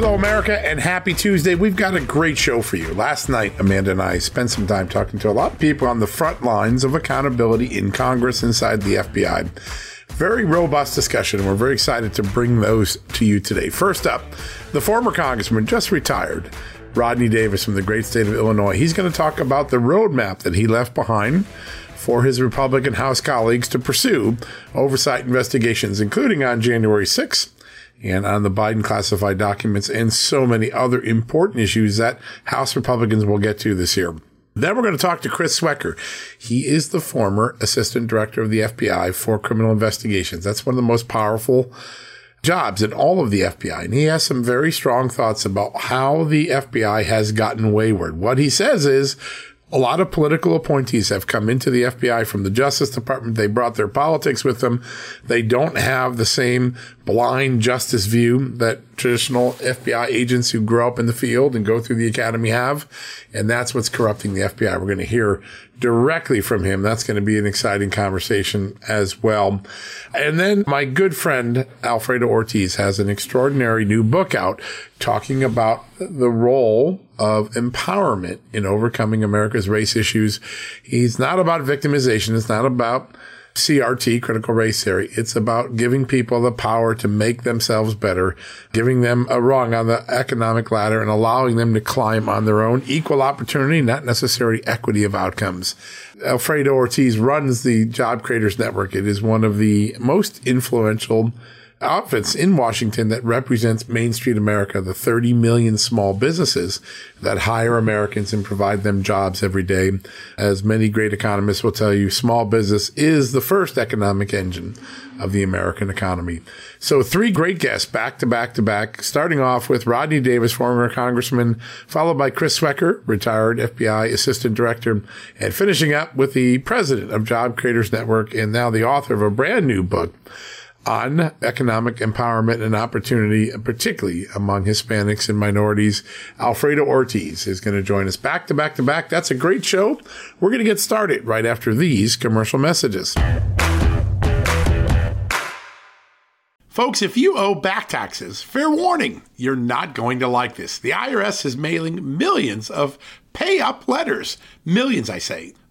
Hello, America, and happy Tuesday. We've got a great show for you. Last night, Amanda and I spent some time talking to a lot of people on the front lines of accountability in Congress inside the FBI very robust discussion. We're very excited to bring those to you today. First up, the former congressman just retired, Rodney Davis from the great state of Illinois. He's going to talk about the roadmap that he left behind for his Republican House colleagues to pursue oversight investigations, including on January 6th and on the Biden classified documents and so many other important issues that House Republicans will get to this year. Then we're going to talk to Chris Swecker. He is the former assistant director of the FBI for criminal investigations. That's one of the most powerful jobs in all of the FBI. And he has some very strong thoughts about how the FBI has gotten wayward. What he says is a lot of political appointees have come into the FBI from the Justice Department. They brought their politics with them. They don't have the same blind justice view that traditional FBI agents who grow up in the field and go through the academy have. And that's what's corrupting the FBI. We're going to hear directly from him. That's going to be an exciting conversation as well. And then my good friend Alfredo Ortiz has an extraordinary new book out talking about the role of empowerment in overcoming America's race issues. He's not about victimization. It's not about CRT, critical race theory. It's about giving people the power to make themselves better, giving them a rung on the economic ladder and allowing them to climb on their own equal opportunity, not necessarily equity of outcomes. Alfredo Ortiz runs the Job Creators Network. It is one of the most influential outfits in Washington that represents Main Street America, the 30 million small businesses that hire Americans and provide them jobs every day. As many great economists will tell you, small business is the first economic engine of the American economy. So three great guests back to back to back, starting off with Rodney Davis, former congressman, followed by Chris Swecker, retired FBI assistant director, and finishing up with the president of Job Creators Network and now the author of a brand new book on economic empowerment and opportunity, particularly among Hispanics and minorities. Alfredo Ortiz is going to join us back to back to back. That's a great show. We're going to get started right after these commercial messages. Folks, if you owe back taxes, fair warning, you're not going to like this. The IRS is mailing millions of pay up letters. Millions, I say.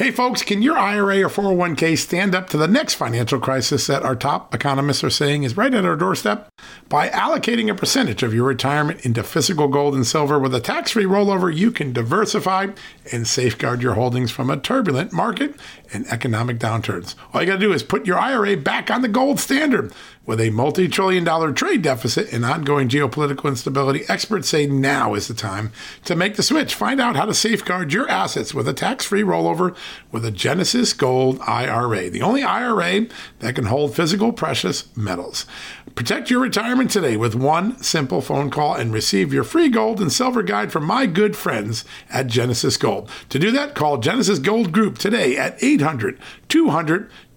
Hey, folks, can your IRA or 401k stand up to the next financial crisis that our top economists are saying is right at our doorstep? By allocating a percentage of your retirement into physical gold and silver with a tax free rollover, you can diversify and safeguard your holdings from a turbulent market and economic downturns. All you got to do is put your IRA back on the gold standard. With a multi trillion dollar trade deficit and ongoing geopolitical instability, experts say now is the time to make the switch. Find out how to safeguard your assets with a tax free rollover with a Genesis Gold IRA, the only IRA that can hold physical precious metals. Protect your retirement today with one simple phone call and receive your free gold and silver guide from my good friends at Genesis Gold. To do that, call Genesis Gold Group today at 800 200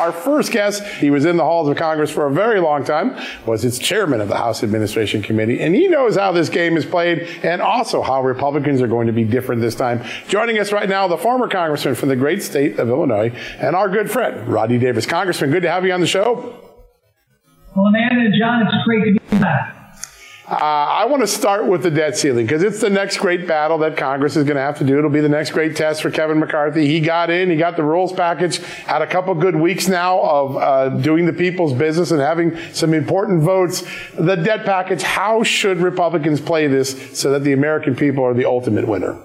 Our first guest, he was in the halls of Congress for a very long time, was its chairman of the House Administration Committee, and he knows how this game is played and also how Republicans are going to be different this time. Joining us right now, the former congressman from the great state of Illinois and our good friend, Rodney Davis. Congressman, good to have you on the show. Well, Amanda and John, it's great to be back. Uh, I want to start with the debt ceiling because it's the next great battle that Congress is going to have to do. It'll be the next great test for Kevin McCarthy. He got in, he got the rules package, had a couple good weeks now of uh, doing the people's business and having some important votes. The debt package, how should Republicans play this so that the American people are the ultimate winner?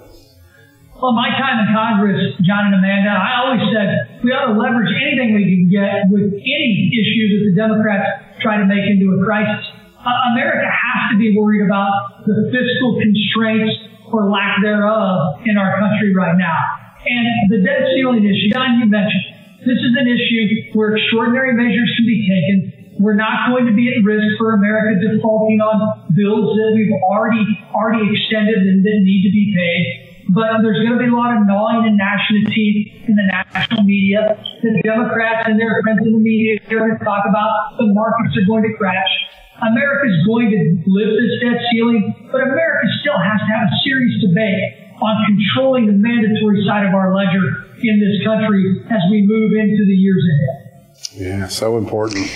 Well, my time in Congress, John and Amanda, I always said we ought to leverage anything we can get with any issue that the Democrats try to make into a crisis uh, America has to be worried about the fiscal constraints or lack thereof in our country right now. And the debt ceiling issue, Don, you mentioned, this is an issue where extraordinary measures can be taken. We're not going to be at risk for America defaulting on bills that we've already already extended and that need to be paid. But there's going to be a lot of gnawing and gnashing of teeth in the national media. The Democrats and their friends in the media are going to talk about the markets are going to crash. America's going to lift this debt ceiling, but America still has to have a serious debate on controlling the mandatory side of our ledger in this country as we move into the years ahead. Yeah, so important.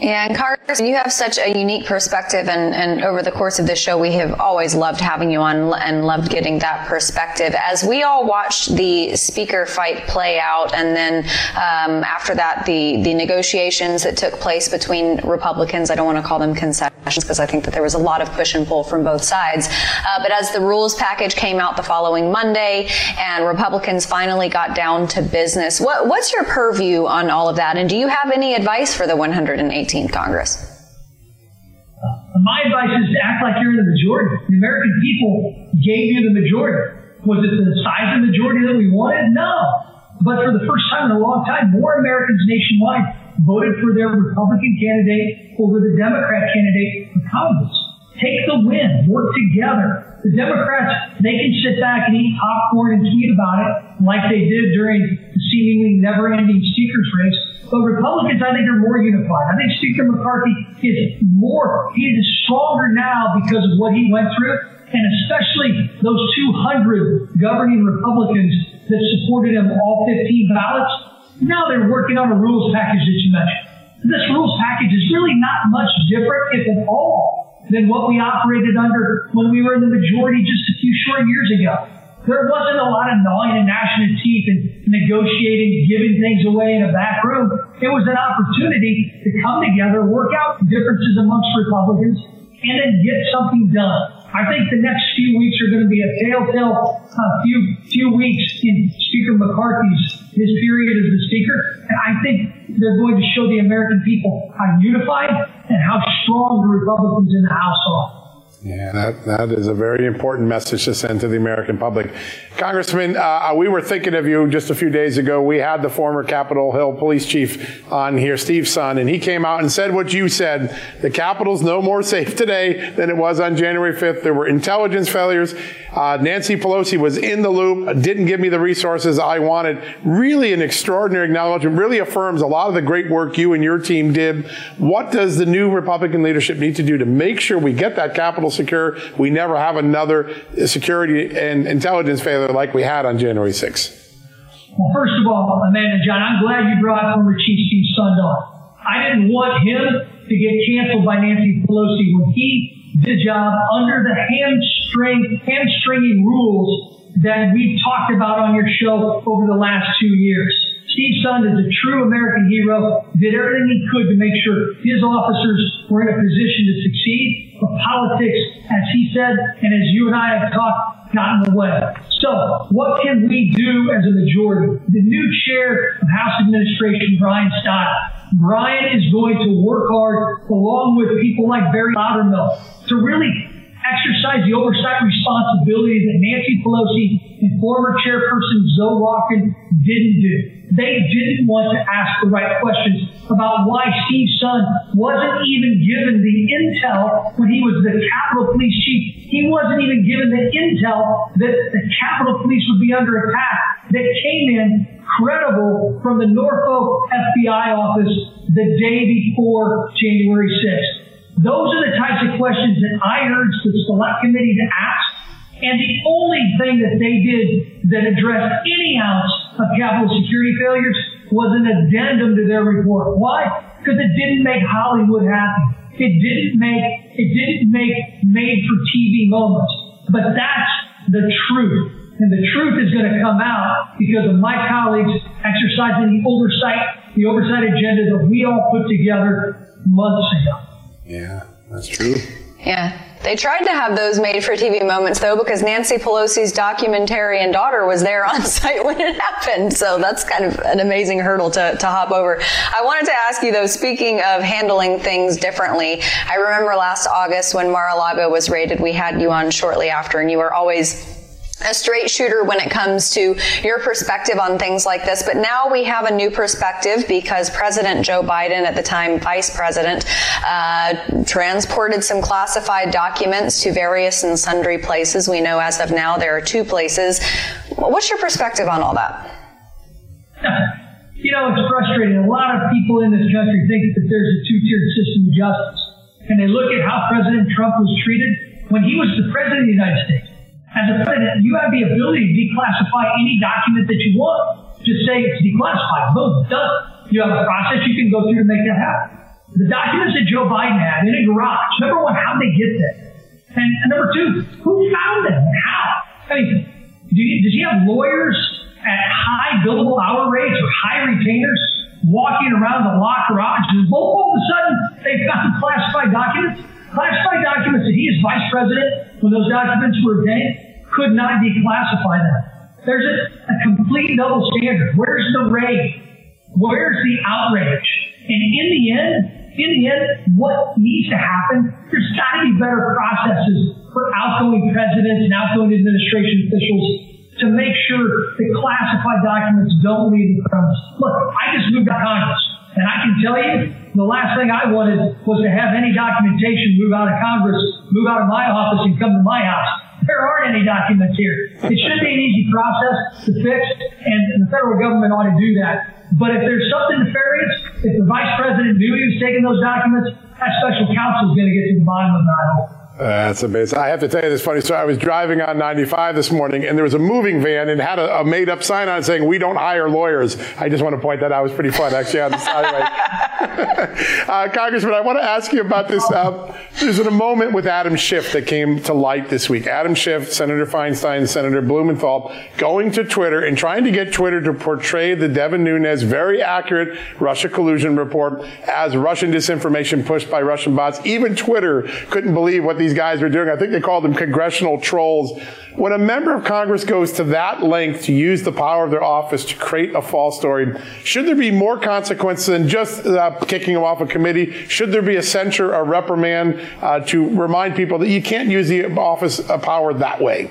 And Carson, you have such a unique perspective, and, and over the course of this show, we have always loved having you on and loved getting that perspective. As we all watched the speaker fight play out, and then um, after that, the the negotiations that took place between Republicans, I don't want to call them concessions because I think that there was a lot of push and pull from both sides. Uh, but as the rules package came out the following Monday, and Republicans finally got down to business, what, what's your purview on all of that? And do you have any advice for the 108? 18th Congress? Uh, my advice is to act like you're in the majority. The American people gave you the majority. Was it the size of the majority that we wanted? No. But for the first time in a long time, more Americans nationwide voted for their Republican candidate over the Democrat candidate for Congress. Take the win. Work together. The Democrats, they can sit back and eat popcorn and tweet about it like they did during the seemingly never-ending speaker's race. But Republicans, I think, are more unified. I think Speaker McCarthy is more, he is stronger now because of what he went through, and especially those 200 governing Republicans that supported him all 15 ballots. Now they're working on a rules package that you mentioned. This rules package is really not much different, if at all, than what we operated under when we were in the majority just a few short years ago. There wasn't a lot of gnawing and gnashing of teeth and negotiating, giving things away in a back room. It was an opportunity to come together, work out differences amongst Republicans, and then get something done. I think the next few weeks are going to be a telltale uh, few few weeks in Speaker McCarthy's his period as the Speaker, and I think they're going to show the American people how unified and how strong the Republicans in the House are. Yeah, that, that is a very important message to send to the American public. Congressman, uh, we were thinking of you just a few days ago. We had the former Capitol Hill police chief on here, Steve Sund, and he came out and said what you said. The Capitol's no more safe today than it was on January 5th. There were intelligence failures. Uh, Nancy Pelosi was in the loop, didn't give me the resources I wanted. Really an extraordinary acknowledgement, really affirms a lot of the great work you and your team did. What does the new Republican leadership need to do to make sure we get that Capitol secure, we never have another security and intelligence failure like we had on January 6th? Well, first of all, Amanda John, I'm glad you brought former Chief Steve Sund on. I didn't want him to get canceled by Nancy Pelosi when he did a job under the hamstring, hamstringing rules that we've talked about on your show over the last two years. Steve Sund is a true American hero, did everything he could to make sure his officers were in a position to succeed. But politics, as he said, and as you and I have talked, got in the way. So, what can we do as a majority? The new chair of House Administration, Brian Stott, Brian is going to work hard along with people like Barry Loudermilk to really exercise the oversight responsibility that Nancy Pelosi and former chairperson Zoe Lofgren didn't do. They didn't want to ask the right questions about why Steve Sund wasn't even given the intel when he was the Capitol Police Chief. He wasn't even given the intel that the Capitol Police would be under attack that came in credible from the Norfolk FBI office the day before January 6th. Those are the types of questions that I urge the select committee to ask. And the only thing that they did that addressed any ounce of Capitol security failures was an addendum to their report. Why? Because it didn't make Hollywood happy. It didn't make it didn't make made for TV moments. But that's the truth. And the truth is going to come out because of my colleagues exercising the oversight, the oversight agenda that we all put together months ago. Yeah, that's true. Yeah. They tried to have those made for TV moments though, because Nancy Pelosi's documentarian daughter was there on site when it happened. So that's kind of an amazing hurdle to, to hop over. I wanted to ask you though, speaking of handling things differently, I remember last August when Mar-a-Lago was raided, we had you on shortly after and you were always a straight shooter when it comes to your perspective on things like this. But now we have a new perspective because President Joe Biden, at the time vice president, uh, transported some classified documents to various and sundry places. We know as of now there are two places. What's your perspective on all that? You know, it's frustrating. A lot of people in this country think that there's a two-tiered system of justice. And they look at how President Trump was treated when he was the president of the United States as a president, you have the ability to declassify any document that you want. Just say it's declassified. Boom, done. You have a process you can go through to make that happen. The documents that Joe Biden had in a garage, number one, how'd they get there? And, and number two, who found them and how? I mean, do you, does he have lawyers at high billable hour rates or high retainers walking around the locked garages? Both all of a sudden they've found classified documents? Classified documents that he is vice president when those documents were obtained could not declassify them. There's a, a complete double standard. Where's the rage? Where's the outrage? And in the end, in the end, what needs to happen? There's got to be better processes for outgoing presidents and outgoing administration officials to make sure that classified documents don't leave the premise. Look, I just moved to Congress. And I can tell you, the last thing I wanted was to have any documentation move out of Congress, move out of my office, and come to my house. There aren't any documents here. It should be an easy process to fix, and the federal government ought to do that. But if there's something nefarious, if the vice president knew he was taking those documents, that special counsel is going to get to the bottom of that. I hope. That's amazing. I have to tell you this funny story. I was driving on 95 this morning, and there was a moving van and had a, a made up sign on it saying, We don't hire lawyers. I just want to point that out. It was pretty fun, actually. On the, anyway. uh, Congressman, I want to ask you about this. Uh, there's a moment with Adam Schiff that came to light this week. Adam Schiff, Senator Feinstein, Senator Blumenthal going to Twitter and trying to get Twitter to portray the Devin Nunes very accurate Russia collusion report as Russian disinformation pushed by Russian bots. Even Twitter couldn't believe what these these guys were doing. I think they called them congressional trolls. When a member of Congress goes to that length to use the power of their office to create a false story, should there be more consequences than just uh, kicking them off a committee? Should there be a censure, a reprimand uh, to remind people that you can't use the office of power that way?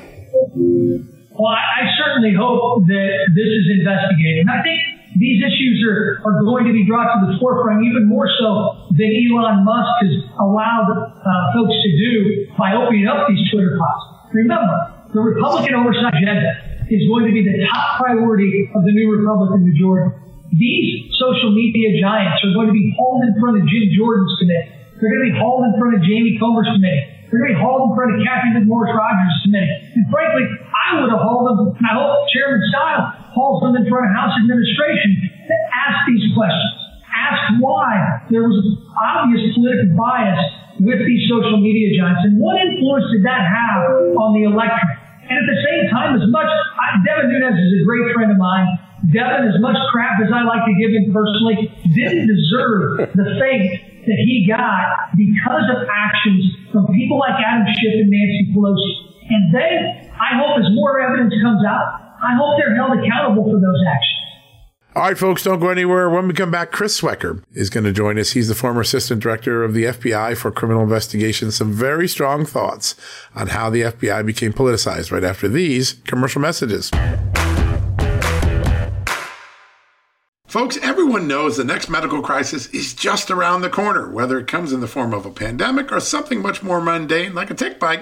Well, I, certainly hope that this is investigated. I think these issues are, are going to be brought to the forefront even more so than Elon Musk has allowed uh, folks to do by opening up these Twitter pods. Remember, the Republican oversight agenda is going to be the top priority of the new Republican majority. These social media giants are going to be hauled in front of Jim Jordan's committee. They're going to be hauled in front of Jamie Comer's committee. They're going to be hauled in front of Cathy McMorris Rodgers' committee. And frankly, I would have hauled them, and I hope Chairman Stiles hauls them in front of House administration to ask these questions. Ask why there was obvious political bias with these social media giants and what influence did that have on the electorate? And at the same time, as much, I, Devin Nunes is a great friend of mine. Devin, as much crap as I like to give him personally, didn't deserve the fate that he got because of actions from people like Adam Schiff and Nancy Pelosi. And they, I hope as more evidence comes out, I hope they're held accountable for those actions. All right, folks, don't go anywhere. When we come back, Chris Swecker is going to join us. He's the former assistant director of the FBI for criminal investigations. Some very strong thoughts on how the FBI became politicized right after these commercial messages. Folks, everyone knows the next medical crisis is just around the corner, whether it comes in the form of a pandemic or something much more mundane like a tick bite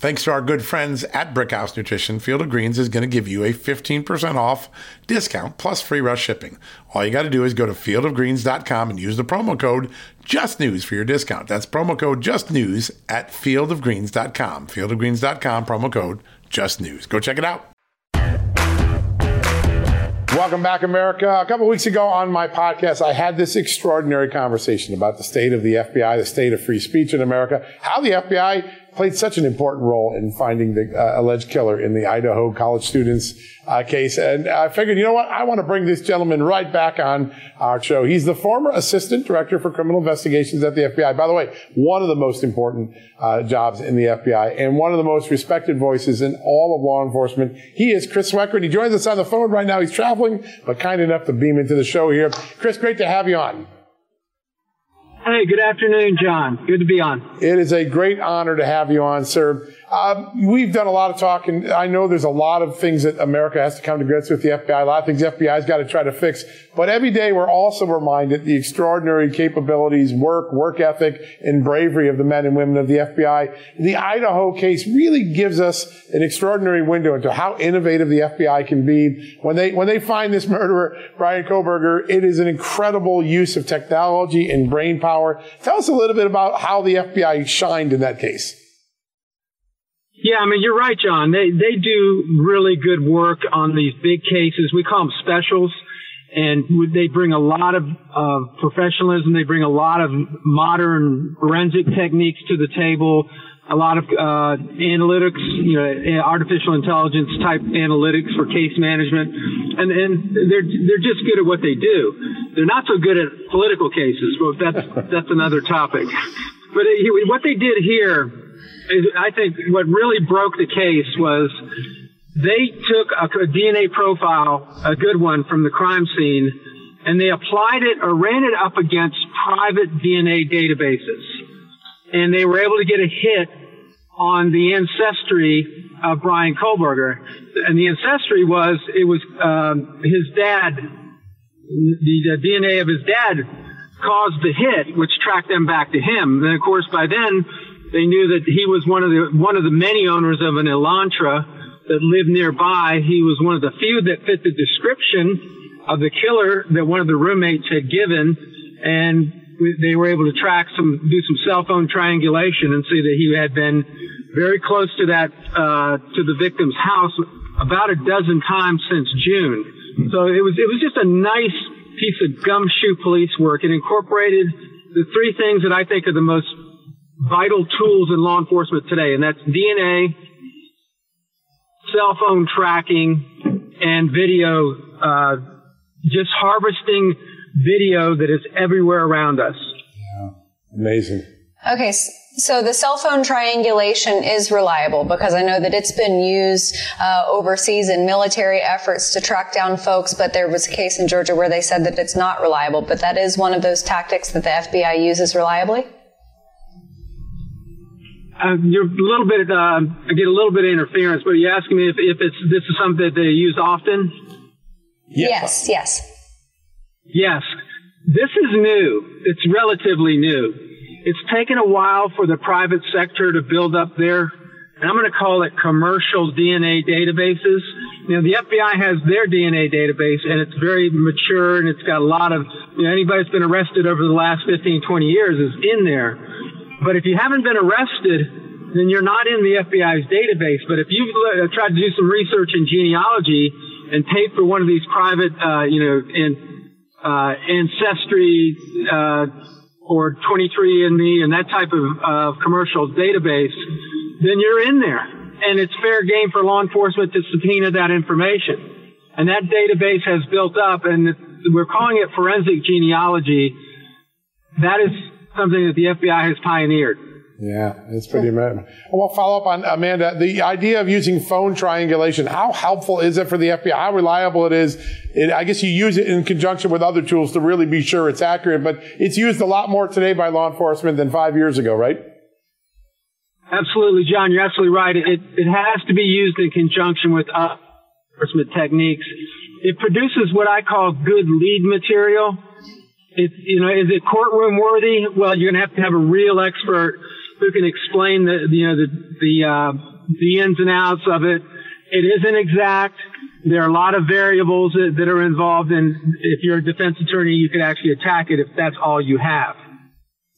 Thanks to our good friends at Brickhouse Nutrition, Field of Greens is going to give you a 15% off discount plus free rush shipping. All you got to do is go to fieldofgreens.com and use the promo code JUSTNEWS for your discount. That's promo code JUSTNEWS at fieldofgreens.com. Fieldofgreens.com, promo code JUSTNEWS. Go check it out. Welcome back, America. A couple weeks ago on my podcast, I had this extraordinary conversation about the state of the FBI, the state of free speech in America, how the FBI played such an important role in finding the uh, alleged killer in the Idaho college students uh, case. And I figured, you know what? I want to bring this gentleman right back on our show. He's the former assistant director for criminal investigations at the FBI. By the way, one of the most important uh, jobs in the FBI and one of the most respected voices in all of law enforcement. He is Chris Swecker, and he joins us on the phone right now. He's traveling, but kind enough to beam into the show here. Chris, great to have you on. Hey, good afternoon, John. Good to be on. It is a great honor to have you on, sir. Uh, we've done a lot of talking. I know there's a lot of things that America has to come to grips with the FBI, a lot of things the FBI's got to try to fix. But every day we're also reminded the extraordinary capabilities, work, work ethic, and bravery of the men and women of the FBI. The Idaho case really gives us an extraordinary window into how innovative the FBI can be. When they, when they find this murderer, Bryan Kohberger, it is an incredible use of technology and brain power. Tell us a little bit about how the FBI shined in that case. Yeah, I mean, you're right, John. They, they do really good work on these big cases. We call them specials and they bring a lot of uh, professionalism. They bring a lot of modern forensic techniques to the table, a lot of uh, analytics, you know, artificial intelligence type analytics for case management, and and they're they're just good at what they do. They're not so good at political cases, but that's that's another topic. But it, what they did here I think what really broke the case was they took a, a DNA profile, a good one from the crime scene, and they applied it or ran it up against private DNA databases. And they were able to get a hit on the ancestry of Bryan Kohberger. And the ancestry was, it was um, his dad, the, the DNA of his dad caused the hit, which tracked them back to him. And of course, by then, they knew that he was one of the one of the many owners of an Elantra that lived nearby. He was one of the few that fit the description of the killer that one of the roommates had given, and they were able to track some, do some cell phone triangulation and see that he had been very close to that, uh, to the victim's house about a dozen times since June. So it was, it was just a nice piece of gumshoe police work. It incorporated the three things that I think are the most vital tools in law enforcement today, and that's DNA, cell phone tracking, and video, uh, just harvesting video that is everywhere around us. Yeah, amazing. Okay, so the cell phone triangulation is reliable because I know that it's been used uh, overseas in military efforts to track down folks, but there was a case in Georgia where they said that it's not reliable, but that is one of those tactics that the FBI uses reliably? Uh, you're a little bit, uh, I get a little bit of interference, but you're you asking me if, if it's, this is something that they use often? Yes, yes. Yes. This is new. It's relatively new. It's taken a while for the private sector to build up their, and I'm going to call it commercial DNA databases. You know, the FBI has their DNA database and it's very mature and it's got a lot of, you know, anybody that's been arrested over the last 15, 20 years is in there. But if you haven't been arrested, then you're not in the FBI's database. But if you've uh, tried to do some research in genealogy and paid for one of these private, uh, you know, in, uh, ancestry, uh, or 23andMe and that type of uh, commercial database, then you're in there. And it's fair game for law enforcement to subpoena that information. And that database has built up and we're calling it forensic genealogy. That is something that the FBI has pioneered. Yeah, it's pretty amazing. I want to follow up on Amanda. The idea of using phone triangulation, how helpful is it for the FBI? How reliable it is? It, I guess you use it in conjunction with other tools to really be sure it's accurate, but it's used a lot more today by law enforcement than five years ago, right? Absolutely, John. You're absolutely right. It, it has to be used in conjunction with enforcement techniques. It produces what I call good lead material it's, you know, is it courtroom worthy? Well, you're going to have to have a real expert who can explain the, you know, the, the, uh, the ins and outs of it. It isn't exact. There are a lot of variables that, that are involved, and if you're a defense attorney, you could actually attack it if that's all you have.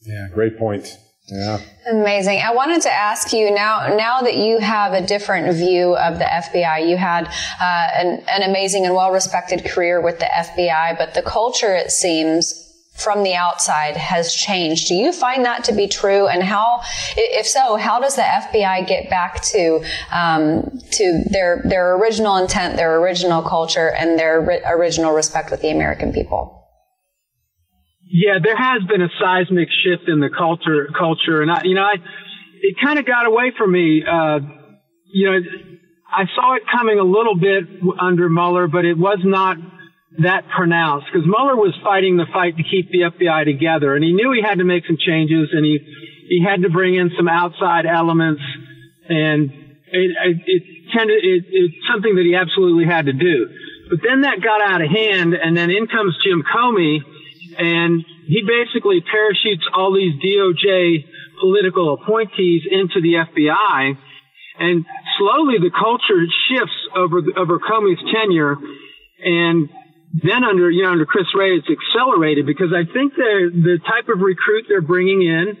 Yeah, great point. Yeah. Amazing. I wanted to ask you now, now that you have a different view of the FBI, you had uh, an, an amazing and well-respected career with the FBI, but the culture, it seems, from the outside has changed. Do you find that to be true? And how, if so, how does the FBI get back to um, to their their original intent, their original culture, and their ri- original respect with the American people? Yeah, there has been a seismic shift in the culture culture, and I, you know, I it kind of got away from me. Uh, you know, I saw it coming a little bit under Mueller, but it was not that pronounced because Mueller was fighting the fight to keep the FBI together, and he knew he had to make some changes, and he he had to bring in some outside elements, and it, it, it tended it, it's something that he absolutely had to do. But then that got out of hand, and then in comes Jim Comey, and he basically parachutes all these DOJ political appointees into the FBI, and slowly the culture shifts over over Comey's tenure, and then under you know under Chris Wray, it's accelerated because I think the the type of recruit they're bringing in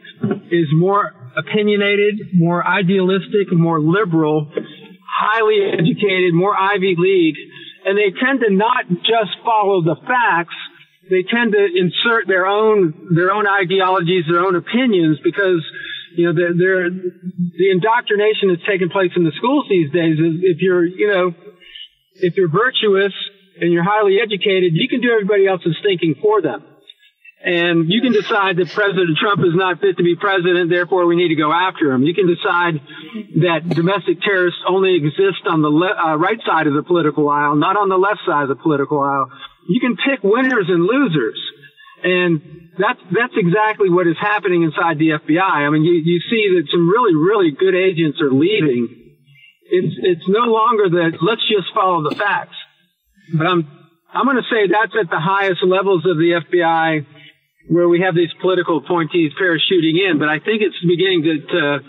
is more opinionated, more idealistic, more liberal, highly educated, more Ivy League, and they tend to not just follow the facts. They tend to insert their own their own ideologies, their own opinions, because you know they're, they're the indoctrination that's taking place in the schools these days is if you're you know if you're virtuous and you're highly educated, you can do everybody else's thinking for them. And you can decide that President Trump is not fit to be president, therefore we need to go after him. You can decide that domestic terrorists only exist on the le- uh, right side of the political aisle, not on the left side of the political aisle. You can pick winners and losers. And that's, that's exactly what is happening inside the FBI. I mean, you, you see that some really, really good agents are leaving. It's, it's no longer that let's just follow the facts. But I'm I'm going to say that's at the highest levels of the FBI where we have these political appointees parachuting in. But I think it's beginning to, to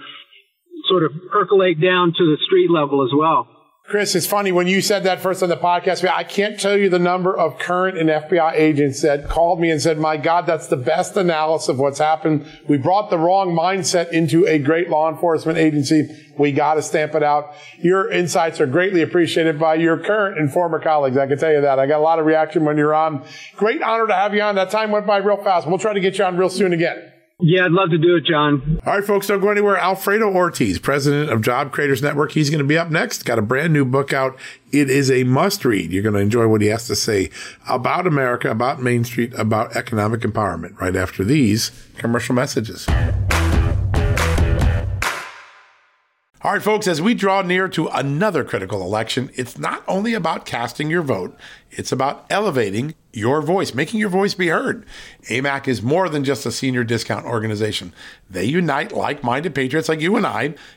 sort of percolate down to the street level as well. Chris, it's funny when you said that first on the podcast. I can't tell you the number of current and FBI agents that called me and said, "My God, that's the best analysis of what's happened. We brought the wrong mindset into a great law enforcement agency. We got to stamp it out." Your insights are greatly appreciated by your current and former colleagues. I can tell you that. I got a lot of reaction when you're on. Great honor to have you on. That time went by real fast. We'll try to get you on real soon again. Yeah, I'd love to do it, John. All right, folks, don't go anywhere. Alfredo Ortiz, president of Job Creators Network, he's going to be up next. Got a brand new book out. It is a must read. You're going to enjoy what he has to say about America, about Main Street, about economic empowerment right after these commercial messages. All right, folks, as we draw near to another critical election, it's not only about casting your vote, it's about elevating your voice, making your voice be heard. AMAC is more than just a senior discount organization. They unite like minded patriots like you and I,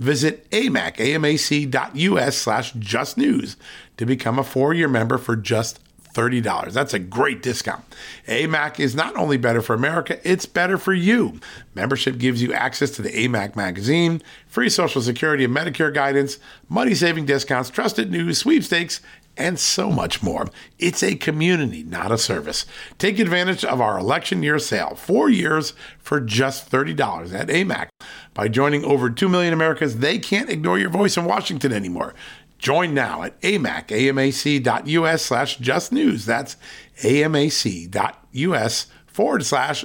visit amac, amac.us slash just news to become a four-year member for just $30. That's a great discount. AMAC is not only better for America, it's better for you. Membership gives you access to the AMAC magazine, free Social Security and Medicare guidance, money saving discounts, trusted news, sweepstakes, and so much more. It's a community, not a service. Take advantage of our election year sale, four years for just $30 at AMAC. By joining over 2 million Americans, they can't ignore your voice in Washington anymore. Join now at amac, amac.us slash just news. That's amac.us forward slash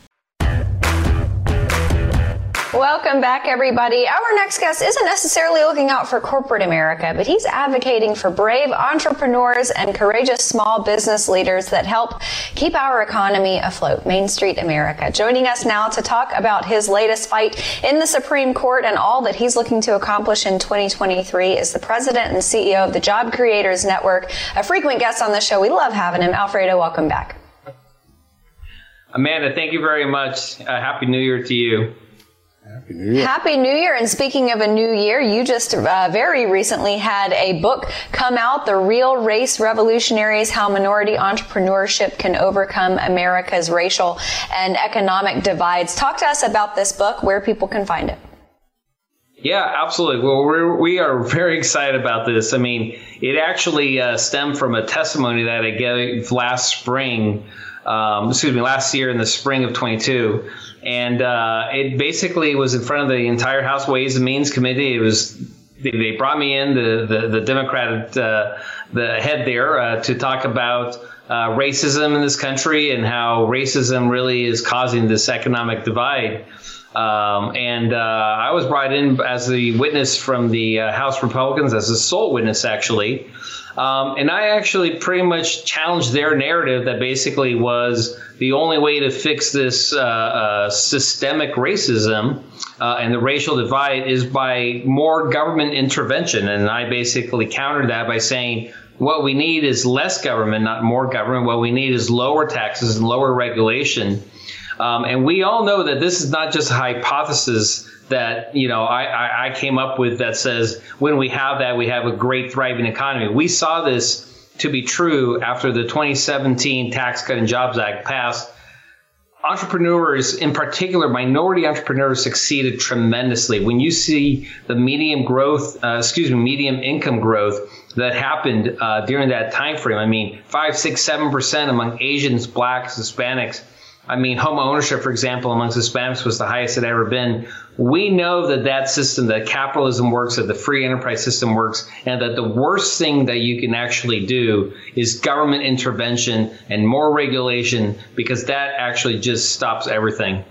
Welcome back, everybody. Our next guest isn't necessarily looking out for corporate America, but he's advocating for brave entrepreneurs and courageous small business leaders that help keep our economy afloat. Main Street America. Joining us now to talk about his latest fight in the Supreme Court and all that he's looking to accomplish in 2023 is the president and CEO of the Job Creators Network, a frequent guest on the show. We love having him. Alfredo, welcome back. Amanda, thank you very much. Uh, Happy New Year to you. Happy New Year. Happy New Year. And speaking of a new year, you just uh, very recently had a book come out, The Real Race Revolutionaries How Minority Entrepreneurship Can Overcome America's Racial and Economic Divides. Talk to us about this book, where people can find it. Yeah, absolutely. Well, we're, we are very excited about this. I mean, it actually uh, stemmed from a testimony that I gave last spring, um, excuse me, last year in the spring of 22 and uh, it basically was in front of the entire House Ways and Means Committee. It was they brought me in the the, the Democrat uh, the head there uh, to talk about uh, racism in this country and how racism really is causing this economic divide. Um, and uh, I was brought in as the witness from the uh, House Republicans, as a sole witness, actually. Um, and I actually pretty much challenged their narrative that basically was the only way to fix this uh, uh, systemic racism uh, and the racial divide is by more government intervention. And I basically countered that by saying, what we need is less government, not more government. What we need is lower taxes and lower regulation. Um, and we all know that this is not just a hypothesis that you know I, I came up with that says when we have that we have a great thriving economy. We saw this to be true after the 2017 Tax Cut and Jobs Act passed. Entrepreneurs, in particular, minority entrepreneurs, succeeded tremendously. When you see the medium growth, uh, excuse me, medium income growth that happened uh, during that time frame, I mean, five, six, seven percent among Asians, blacks, Hispanics I mean, home ownership, for example, amongst Hispanics was the highest it ever been. We know that that system, that capitalism works, that the free enterprise system works, and that the worst thing that you can actually do is government intervention and more regulation because that actually just stops everything.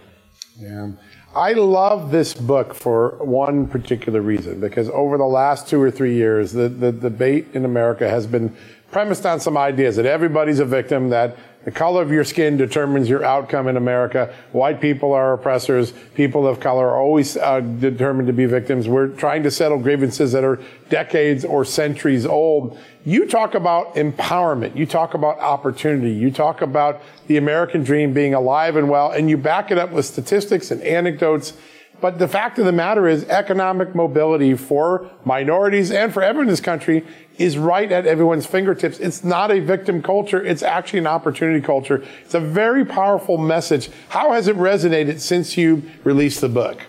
Yeah. I love this book for one particular reason because over the last two or three years, the, the debate in America has been premised on some ideas that everybody's a victim, that the color of your skin determines your outcome in America. White people are oppressors. People of color are always uh, determined to be victims. We're trying to settle grievances that are decades or centuries old. You talk about empowerment. You talk about opportunity. You talk about the American dream being alive and well, and you back it up with statistics and anecdotes but the fact of the matter is economic mobility for minorities and for everyone in this country is right at everyone's fingertips. It's not a victim culture. It's actually an opportunity culture. It's a very powerful message. How has it resonated since you released the book?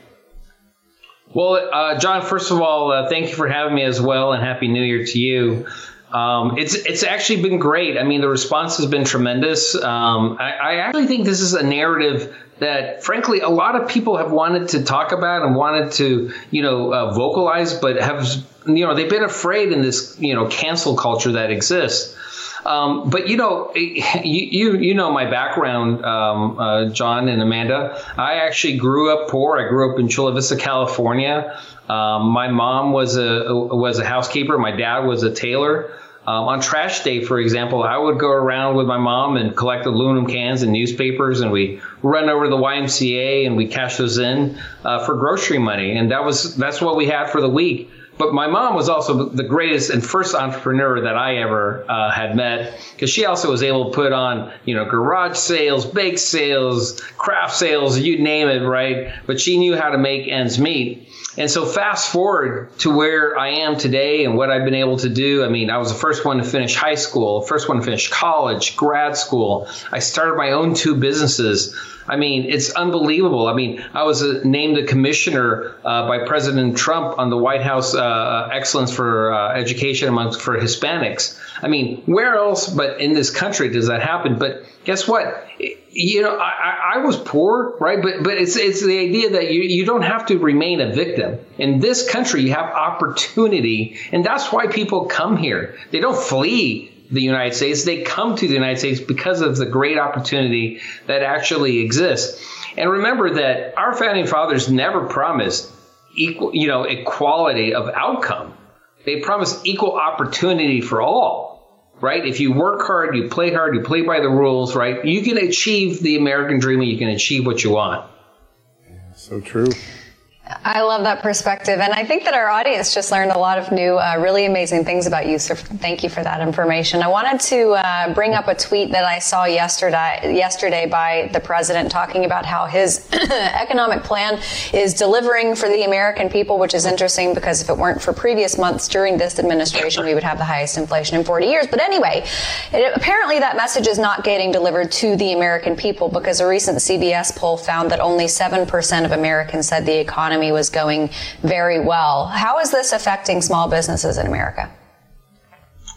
Well, uh, John, first of all, uh, thank you for having me as well, and Happy New Year to you. Um, it's it's actually been great. I mean, the response has been tremendous. Um, I, I, actually think this is a narrative that, frankly, a lot of people have wanted to talk about and wanted to, you know, uh, vocalize, but have, you know, they've been afraid in this, you know, cancel culture that exists. Um, but you know, you, you you know my background, um, uh, John and Amanda. I actually grew up poor. I grew up in Chula Vista, California. Um, my mom was a was a housekeeper. My dad was a tailor. Um, on trash day, for example, I would go around with my mom and collect aluminum cans and newspapers, and we run over to the YMCA and we cash those in uh, for grocery money, and that was that's what we had for the week. But my mom was also the greatest and first entrepreneur that I ever uh, had met because she also was able to put on, you know, garage sales, bake sales, craft sales, you name it, right? But she knew how to make ends meet. And so fast forward to where I am today and what I've been able to do. I mean, I was the first one to finish high school, first one to finish college, grad school. I started my own two businesses. I mean, it's unbelievable. I mean, I was uh, named a commissioner uh, by President Trump on the White House uh, Excellence for uh, Education amongst for Hispanics. I mean, where else but in this country does that happen? But guess what? You know, I, I was poor, right? But but it's it's the idea that you, you don't have to remain a victim. In this country, you have opportunity, and that's why people come here. They don't flee the United States. They come to the United States because of the great opportunity that actually exists. And remember that our founding fathers never promised equal, you know, equality of outcome. They promised equal opportunity for all, right? If you work hard, you play hard, you play by the rules, right? You can achieve the American dream and you can achieve what you want. So true. I love that perspective. And I think that our audience just learned a lot of new, uh, really amazing things about you. So thank you for that information. I wanted to uh, bring up a tweet that I saw yesterday, yesterday by the president talking about how his economic plan is delivering for the American people, which is interesting because if it weren't for previous months during this administration, we would have the highest inflation in 40 years. But anyway, it, apparently that message is not getting delivered to the American people because a recent CBS poll found that only 7% of Americans said the economy economy was going very well. How is this affecting small businesses in America?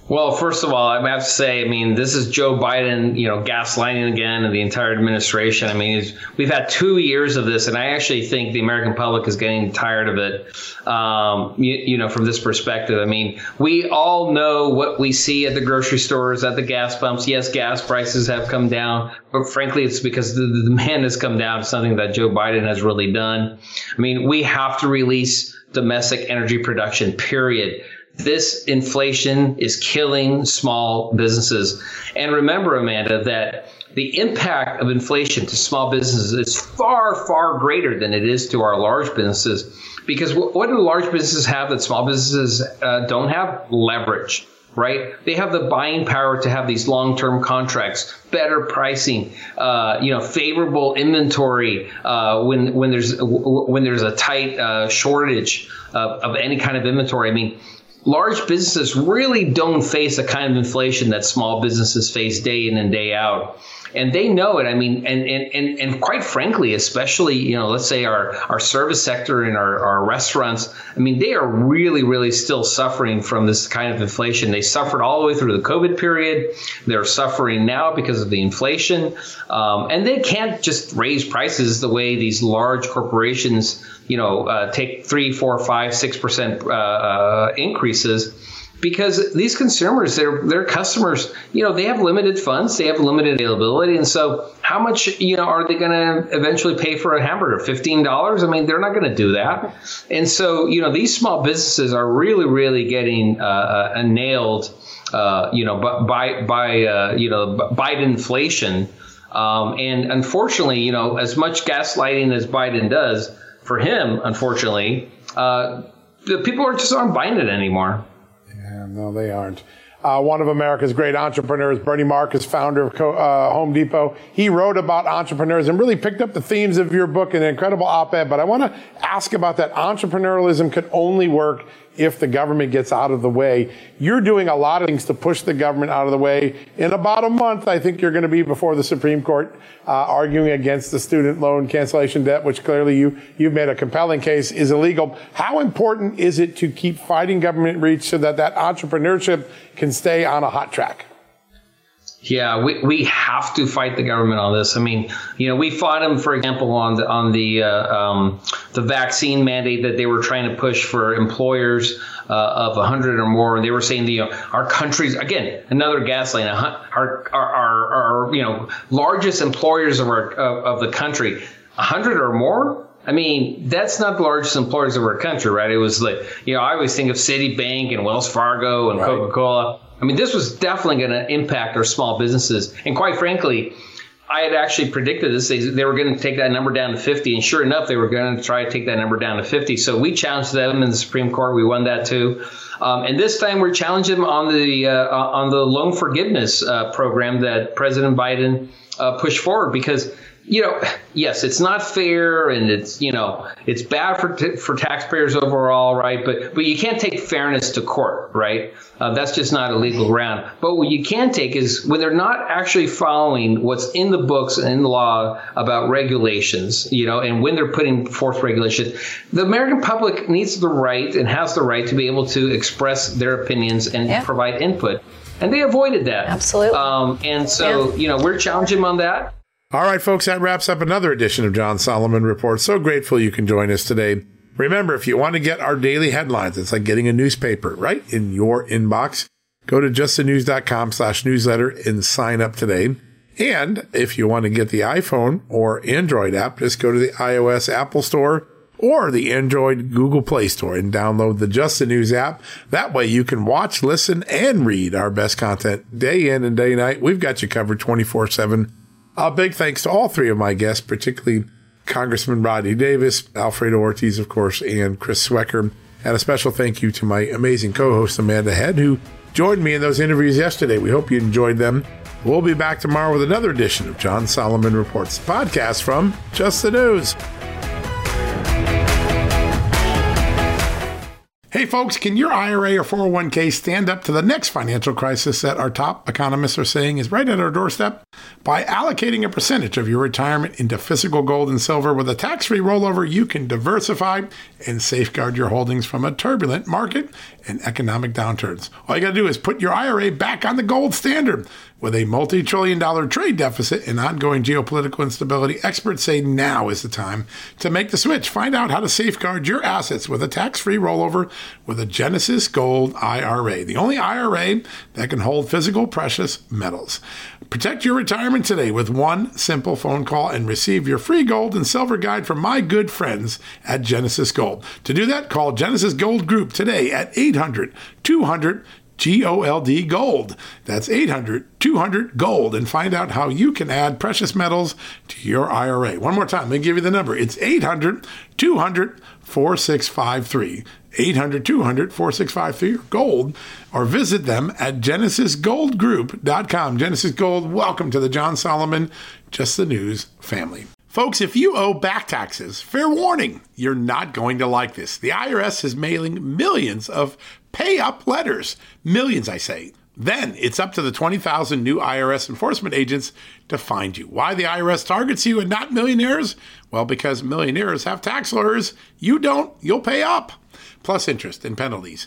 Well, first of all, I have to say, I mean, this is Joe Biden, you know, gaslighting again and the entire administration. I mean, we've had two years of this, and I actually think the American public is getting tired of it, um, you, you, know, from this perspective. I mean, we all know what we see at the grocery stores, at the gas pumps. Yes, gas prices have come down, but frankly, it's because the, the demand has come down, something that Joe Biden has really done. I mean, we have to release domestic energy production, period this inflation is killing small businesses. And remember, Amanda, that the impact of inflation to small businesses is far, far greater than it is to our large businesses. Because what do large businesses have that small businesses uh, don't have? Leverage right? They have the buying power to have these long-term contracts, better pricing, uh, you know, favorable inventory uh, when when there's when there's a tight uh, shortage of, of any kind of inventory. I mean, large businesses really don't face the kind of inflation that small businesses face day in and day out. And they know it. I mean, and, and, and, and quite frankly, especially, you know, let's say our, our service sector and our, our restaurants, I mean, they are really, really still suffering from this kind of inflation. They suffered all the way through the COVID period. They're suffering now because of the inflation. Um, and they can't just raise prices the way these large corporations you know, uh, take three, four, five, six percent uh, uh, increases because these consumers, their their customers, you know, they have limited funds, they have limited availability, and so how much, you know, are they going to eventually pay for a hamburger? Fifteen dollars? I mean, they're not going to do that, and so you know, these small businesses are really, really getting uh, uh nailed, uh, you know, by by uh, you know by inflation, um, and unfortunately, you know, as much gaslighting as Biden does for him, unfortunately, uh, the people are just aren't buying it anymore. No, they aren't. Uh, one of America's great entrepreneurs, Bernie Marcus, founder of uh, Home Depot. He wrote about entrepreneurs and really picked up the themes of your book in an incredible op-ed. But I want to ask about that. Entrepreneurialism could only work if the government gets out of the way. You're doing a lot of things to push the government out of the way. In about a month, I think you're going to be before the Supreme Court uh, arguing against the student loan cancellation debt, which clearly you, you've made a compelling case is illegal. How important is it to keep fighting government reach so that that entrepreneurship can stay on a hot track? Yeah, we, we have to fight the government on this. I mean, you know, we fought them, for example, on the on the uh, um, the vaccine mandate that they were trying to push for employers uh, of 100 or more. They were saying, you know, our countries again, another gaslight. Our, our our, our, you know largest employers of our of, of the country, 100 or more. I mean, that's not the largest employers of our country, right? It was like, you know, I always think of Citibank and Wells Fargo and right. Coca Cola. I mean, this was definitely going to impact our small businesses. And quite frankly, I had actually predicted this. They, they were going to take that number down to 50, and sure enough, they were going to try to take that number down to 50. So we challenged them in the Supreme Court. We won that too. Um, and this time we're challenging them on the uh, on the loan forgiveness uh, program that President Biden uh, pushed forward because you know, yes, it's not fair, and it's you know, it's bad for t- for taxpayers overall, right? But but you can't take fairness to court, right? Uh, that's just not a legal ground. But what you can take is when they're not actually following what's in the books and in the law about regulations, you know, and when they're putting forth regulations, the American public needs the right and has the right to be able to express their opinions and yeah. provide input. And they avoided that. Absolutely. Um, and so, yeah. you know, we're challenging them on that. All right, folks, that wraps up another edition of John Solomon Report. So grateful you can join us today. Remember, if you want to get our daily headlines, it's like getting a newspaper right in your inbox. Go to justthenews.com slash newsletter and sign up today. And if you want to get the iPhone or Android app, just go to the iOS Apple Store or the Android Google Play Store and download the Just the News app. That way you can watch, listen, and read our best content day in and day night. We've got you covered 24 7 a big thanks to all three of my guests, particularly Congressman Rodney Davis, Alfredo Ortiz, of course, and Chris Swecker. And a special thank you to my amazing co-host Amanda Head, who joined me in those interviews yesterday. We hope you enjoyed them. We'll be back tomorrow with another edition of John Solomon Reports, podcast from Just the News. Hey, folks, can your IRA or 401k stand up to the next financial crisis that our top economists are saying is right at our doorstep? By allocating a percentage of your retirement into physical gold and silver with a tax free rollover, you can diversify and safeguard your holdings from a turbulent market and economic downturns. All you got to do is put your IRA back on the gold standard. With a multi trillion dollar trade deficit and ongoing geopolitical instability, experts say now is the time to make the switch. Find out how to safeguard your assets with a tax free rollover with a Genesis Gold IRA, the only IRA that can hold physical precious metals. Protect your retirement today with one simple phone call and receive your free gold and silver guide from my good friends at Genesis Gold. To do that, call Genesis Gold Group today at 800 200 G O L D Gold. That's 800 200 Gold and find out how you can add precious metals to your IRA. One more time, let me give you the number. It's 800 200 4653. 800 200 4653 gold or visit them at genesisgoldgroup.com. Genesis Gold, welcome to the John Solomon Just the News family. Folks, if you owe back taxes, fair warning, you're not going to like this. The IRS is mailing millions of pay up letters. Millions, I say. Then it's up to the 20,000 new IRS enforcement agents to find you. Why the IRS targets you and not millionaires? Well, because millionaires have tax lawyers. You don't, you'll pay up, plus interest and penalties.